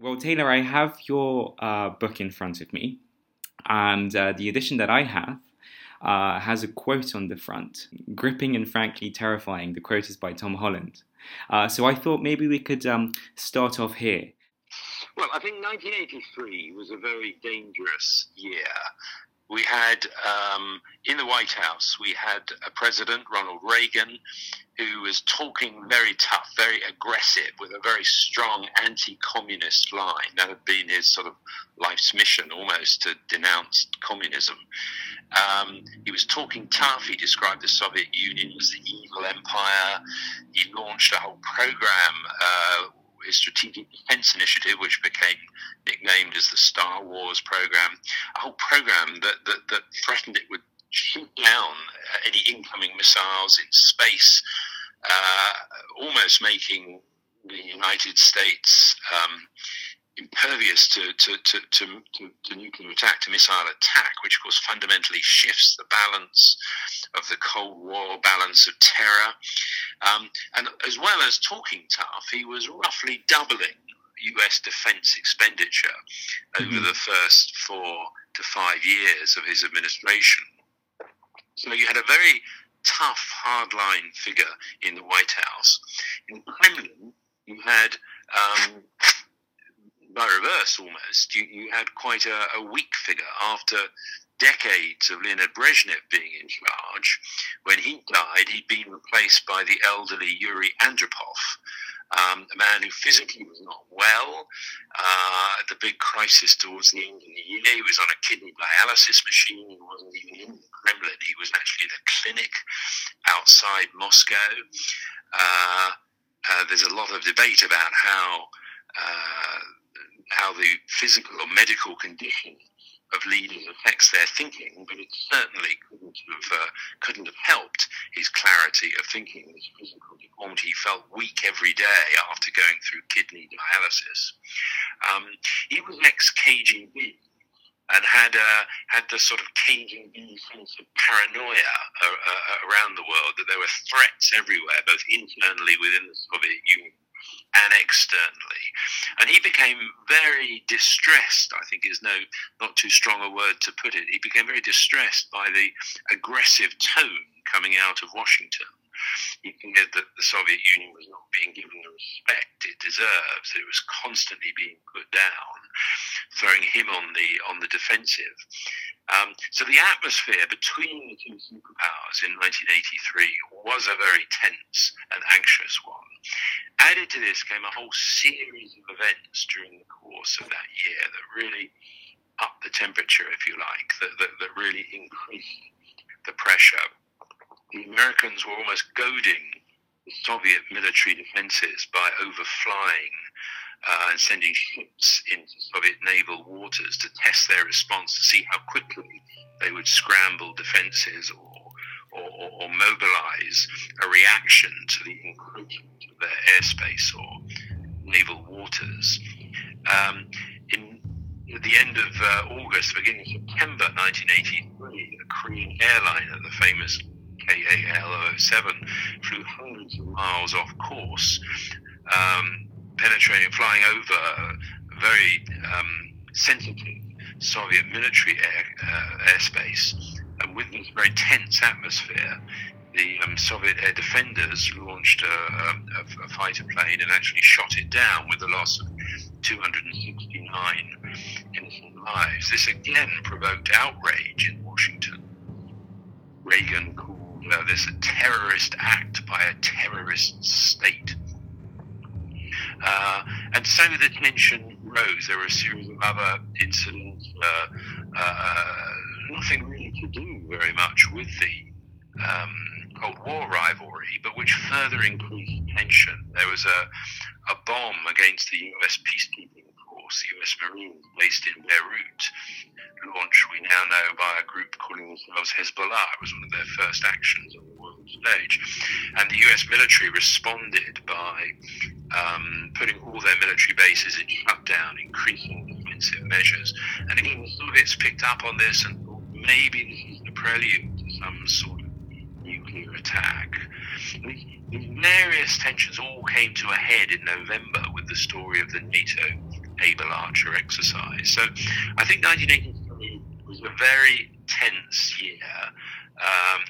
Well, Taylor, I have your uh, book in front of me, and uh, the edition that I have uh, has a quote on the front gripping and frankly terrifying. The quote is by Tom Holland. Uh, so I thought maybe we could um, start off here. Well, I think 1983 was a very dangerous year we had um, in the White House, we had a president, Ronald Reagan, who was talking very tough, very aggressive, with a very strong anti communist line. That had been his sort of life's mission almost to denounce communism. Um, he was talking tough. He described the Soviet Union as the evil empire. He launched a whole program. Uh, his Strategic Defense Initiative, which became nicknamed as the Star Wars program, a whole program that, that, that threatened it would shoot down any incoming missiles in space, uh, almost making the United States um, impervious to, to, to, to, to nuclear attack, to missile attack, which of course fundamentally shifts the balance of the Cold War balance of terror. Um, and as well as talking tough, he was roughly doubling US defense expenditure over mm-hmm. the first four to five years of his administration. So you had a very tough, hardline figure in the White House. In Kremlin, you had um, by reverse almost, you, you had quite a, a weak figure after decades of Leonid Brezhnev being in charge. When he died, he'd been replaced by the elderly Yuri Andropov, um, a man who physically was not well. Uh, the big crisis towards the end of the year, he was on a kidney dialysis machine. He wasn't even in the Kremlin. He was actually in a clinic outside Moscow. Uh, uh, there's a lot of debate about how uh, how the physical or medical condition of leaders affects their thinking, but it certainly couldn't have uh, couldn't have helped his clarity of thinking. His physical deformity, he felt weak every day after going through kidney dialysis. Um, he was ex KGB and had uh, had the sort of KGB sense of paranoia uh, uh, around the world that there were threats everywhere, both internally within the Soviet Union and externally. And he became very distressed, I think is no not too strong a word to put it. He became very distressed by the aggressive tone coming out of Washington. He feared that the Soviet Union was not being given the respect it deserves, that it was constantly being put down, throwing him on the on the defensive. Um, so the atmosphere between the two superpowers in 1983 was a very tense and anxious one. Added to this came a whole series of events during the course of that year that really upped the temperature, if you like, that, that, that really increased the pressure. The Americans were almost goading the Soviet military defenses by overflying uh, and sending ships into Soviet naval waters to test their response to see how quickly they would scramble defenses or, or, or, mobilize a reaction to the encroachment of their airspace or naval waters. Um, in at the end of uh, August, beginning of September 1983, the Korean airliner, the famous KAL 07, flew hundreds of miles off course. Um, penetrating, flying over very um, sensitive Soviet military air, uh, airspace. And with this very tense atmosphere, the um, Soviet air defenders launched a, a, a, fighter plane and actually shot it down with the loss of 269 innocent lives. This again provoked outrage in Washington. Reagan called this a terrorist act by a terrorist state. Uh, and so the tension rose. There were a series of other incidents, uh, uh, nothing really to do very much with the um, Cold War rivalry, but which further increased tension. There was a, a bomb against the US peacekeeping US Marines based in Beirut, launched, we now know, by a group calling themselves Hezbollah. It was one of their first actions on the world stage. And the US military responded by um, putting all their military bases in shutdown, increasing defensive measures. And again, the Soviets picked up on this and thought maybe this is the prelude to some sort of nuclear attack. These various tensions all came to a head in November with the story of the NATO Able Archer exercise. So I think 1983 was a very tense year, um,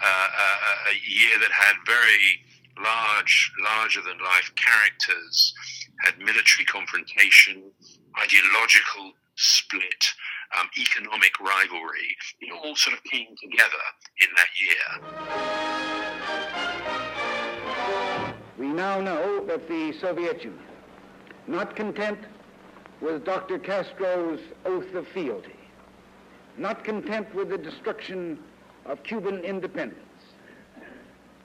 uh, uh, a year that had very large, larger than life characters, had military confrontation, ideological split, um, economic rivalry. It all sort of came together in that year. We now know that the Soviet Union, not content with Dr. Castro's oath of fealty, not content with the destruction of Cuban independence,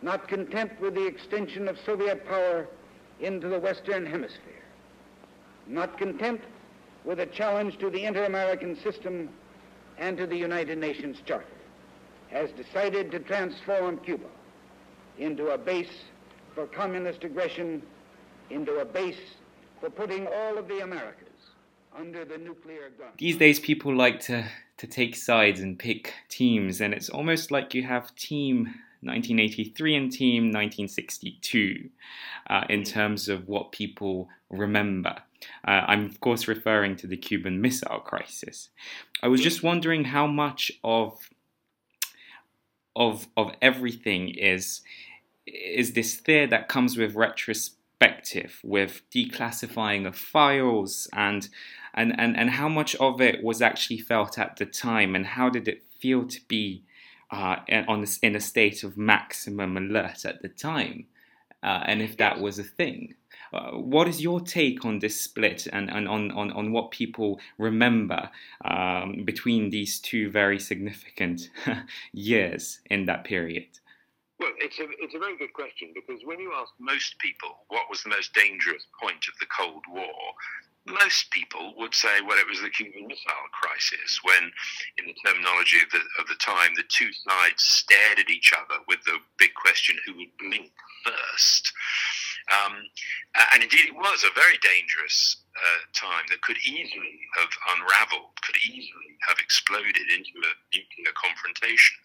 not content with the extension of Soviet power into the Western Hemisphere, not content with a challenge to the inter-American system and to the United Nations Charter, has decided to transform Cuba into a base for communist aggression, into a base for putting all of the Americas These days, people like to, to take sides and pick teams, and it's almost like you have team 1983 and team 1962 uh, in terms of what people remember. Uh, I'm, of course, referring to the Cuban Missile Crisis. I was just wondering how much of of of everything is is this fear that comes with retrospective, with declassifying of files, and and and and how much of it was actually felt at the time, and how did it feel to be uh, on this, in a state of maximum alert at the time, uh, and if that was a thing. Uh, what is your take on this split and, and on, on, on what people remember um, between these two very significant years in that period? Well, it's a, it's a very good question because when you ask most people what was the most dangerous point of the Cold War, most people would say, well, it was the Cuban Missile Crisis, when, in the terminology of the, of the time, the two sides stared at each other with the big question who would blink first. Um, and indeed, it was a very dangerous uh, time that could easily have unraveled, could easily have exploded into a nuclear confrontation.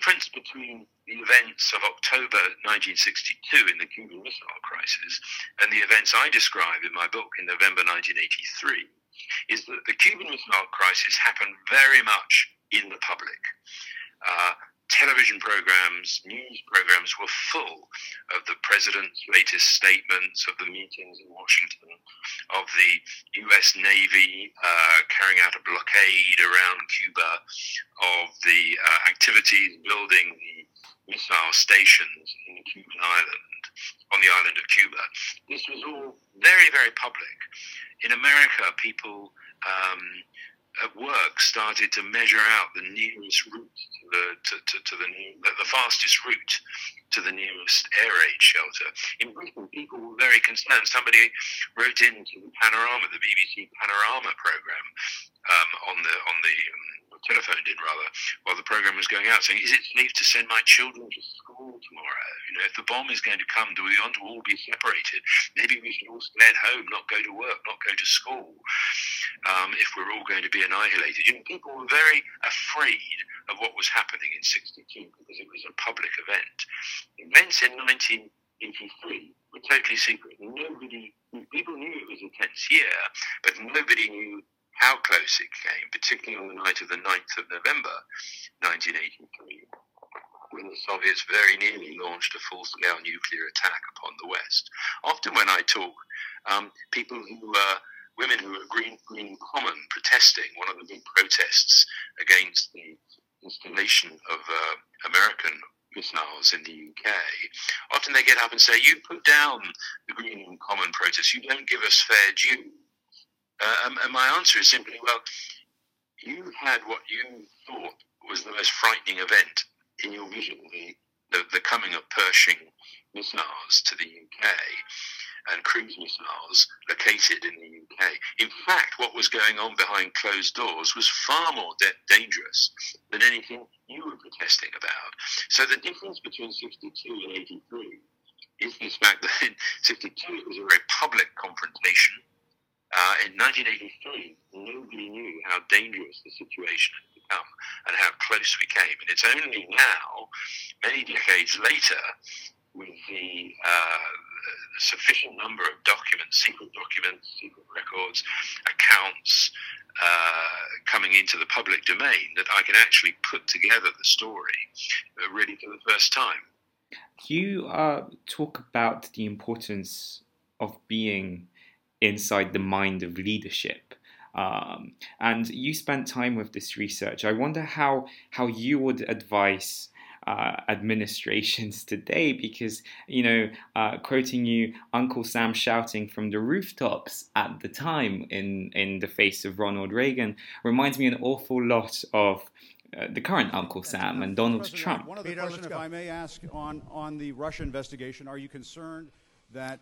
Difference between the events of October 1962 in the Cuban Missile Crisis and the events I describe in my book in November 1983 is that the Cuban Missile Crisis happened very much in the public. Uh, television programs, news programs were full of the president's latest statements, of the meetings in Washington, of the U.S. Navy uh, carrying out a blockade around Cuba, of the uh, activities building the missile stations in the Cuban island, on the island of Cuba. This was all very, very public. In America, people um, at work started to measure out the nearest route to the to, to, to the, the fastest route to the nearest air raid shelter. In Britain, people were very concerned. Somebody wrote into Panorama, the BBC Panorama program, um, on the on the um, telephoned in rather while the program was going out, saying, "Is it safe to send my children to school tomorrow? You know, if the bomb is going to come, do we want to all be separated? Maybe we should all stay at home, not go to work, not go to school. Um, if we're all going to be annihilated." You know, people were very afraid of what was happening in '62 because it was a public event. Events in 1983 were totally secret. Nobody, people knew it was a tense year, but nobody knew how close it came, particularly on the night of the 9th of November 1983, when the Soviets very nearly launched a full scale nuclear attack upon the West. Often, when I talk, um, people who were women who are Greenham, Greenham Common protesting, one of the big protests against the installation of uh, American missiles in the UK, often they get up and say, You put down the Greenham Common protest, you don't give us fair due. Uh, and my answer is simply, well, you had what you thought was the most frightening event in your vision, the, the, the coming of Pershing missiles to the UK and cruise missiles located in the UK. In fact, what was going on behind closed doors was far more de- dangerous than anything you were protesting about. So the difference between 62 and 83 is this fact that in 62 it was a very public confrontation uh, in 1983, nobody knew how dangerous the situation had become and how close we came. And it's only now, many decades later, with the uh, sufficient number of documents, secret documents, secret records, accounts uh, coming into the public domain that I can actually put together the story uh, really for the first time. You uh, talk about the importance of being inside the mind of leadership. Um, and you spent time with this research. I wonder how how you would advise uh, administrations today because, you know, uh, quoting you, Uncle Sam shouting from the rooftops at the time in, in the face of Ronald Reagan reminds me an awful lot of uh, the current Uncle Sam and Donald President, Trump. One other question, if I may ask, on, on the Russia investigation, are you concerned that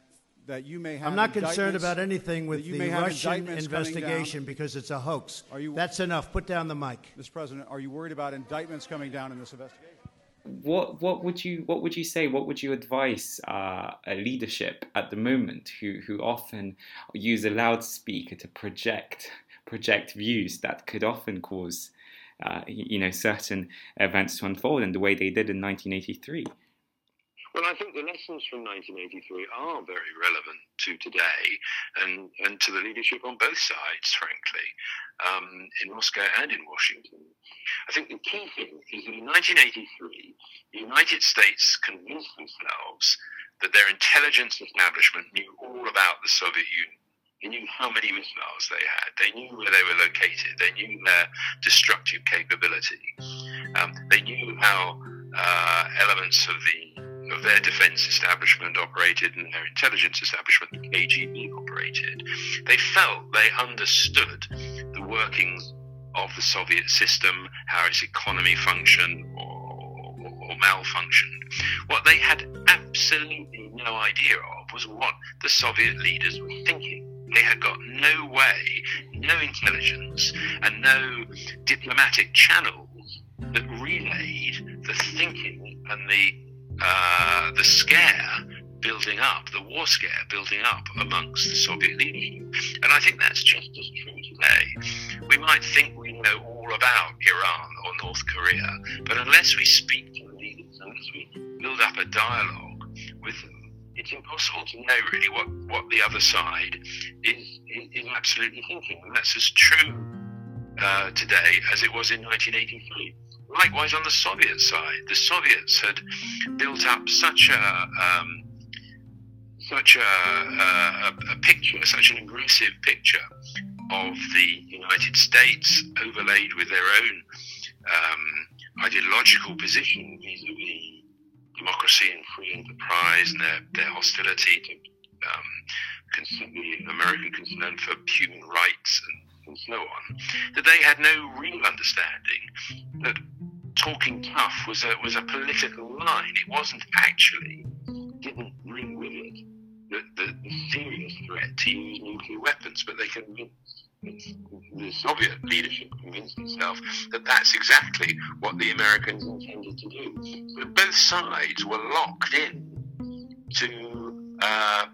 that you may have I'm not concerned about anything with you the may have Russian indictments coming down? investigation because it's a hoax. Are you- That's enough. Put down the mic. Mr. President, are you worried about indictments coming down in this investigation? what what would you what would you say? What would you advise uh, a leadership at the moment who who often use a loudspeaker to project project views that could often cause uh, you know certain events to unfold in the way they did in 1983? Well, I think the lessons from 1983 are very relevant to today and, and to the leadership on both sides, frankly, um, in Moscow and in Washington. I think the key thing is that in 1983, the United States convinced themselves that their intelligence establishment knew all about the Soviet Union. They knew how many missiles they had. They knew where they were located. They knew their destructive capability. Um, they knew how uh, elements of the of their defense establishment operated and their intelligence establishment, the KGB, operated. They felt they understood the workings of the Soviet system, how its economy functioned or, or, or malfunctioned. What they had absolutely no idea of was what the Soviet leaders were thinking. They had got no way, no intelligence, and no diplomatic channels that relayed the thinking and the uh, the scare building up, the war scare building up amongst the Soviet leadership. And I think that's just as true today. We might think we know all about Iran or North Korea, but unless we speak to the leaders, unless we build up a dialogue with them, it's impossible to know really what, what the other side is, is, is absolutely thinking. And that's as true uh, today as it was in 1983. Likewise, on the Soviet side, the Soviets had built up such a um, such a, a, a picture, such an aggressive picture of the United States, overlaid with their own um, ideological position vis-a-vis democracy and free enterprise, and their, their hostility to um, American concern for human rights and and so on, that they had no real understanding that talking tough was a was a political line. It wasn't actually didn't bring with it the, the, serious threat to use nuclear weapons, but they convinced the Soviet leadership convinced itself that that's exactly what the Americans intended to do. Both sides were locked in to uh,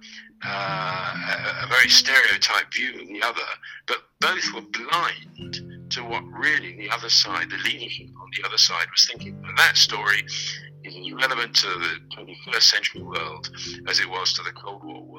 uh, a very stereotyped view of the other, but both were blind to what really the other side, the leadership on the other side, was thinking. And that story is as relevant to the 21st century world as it was to the Cold War world.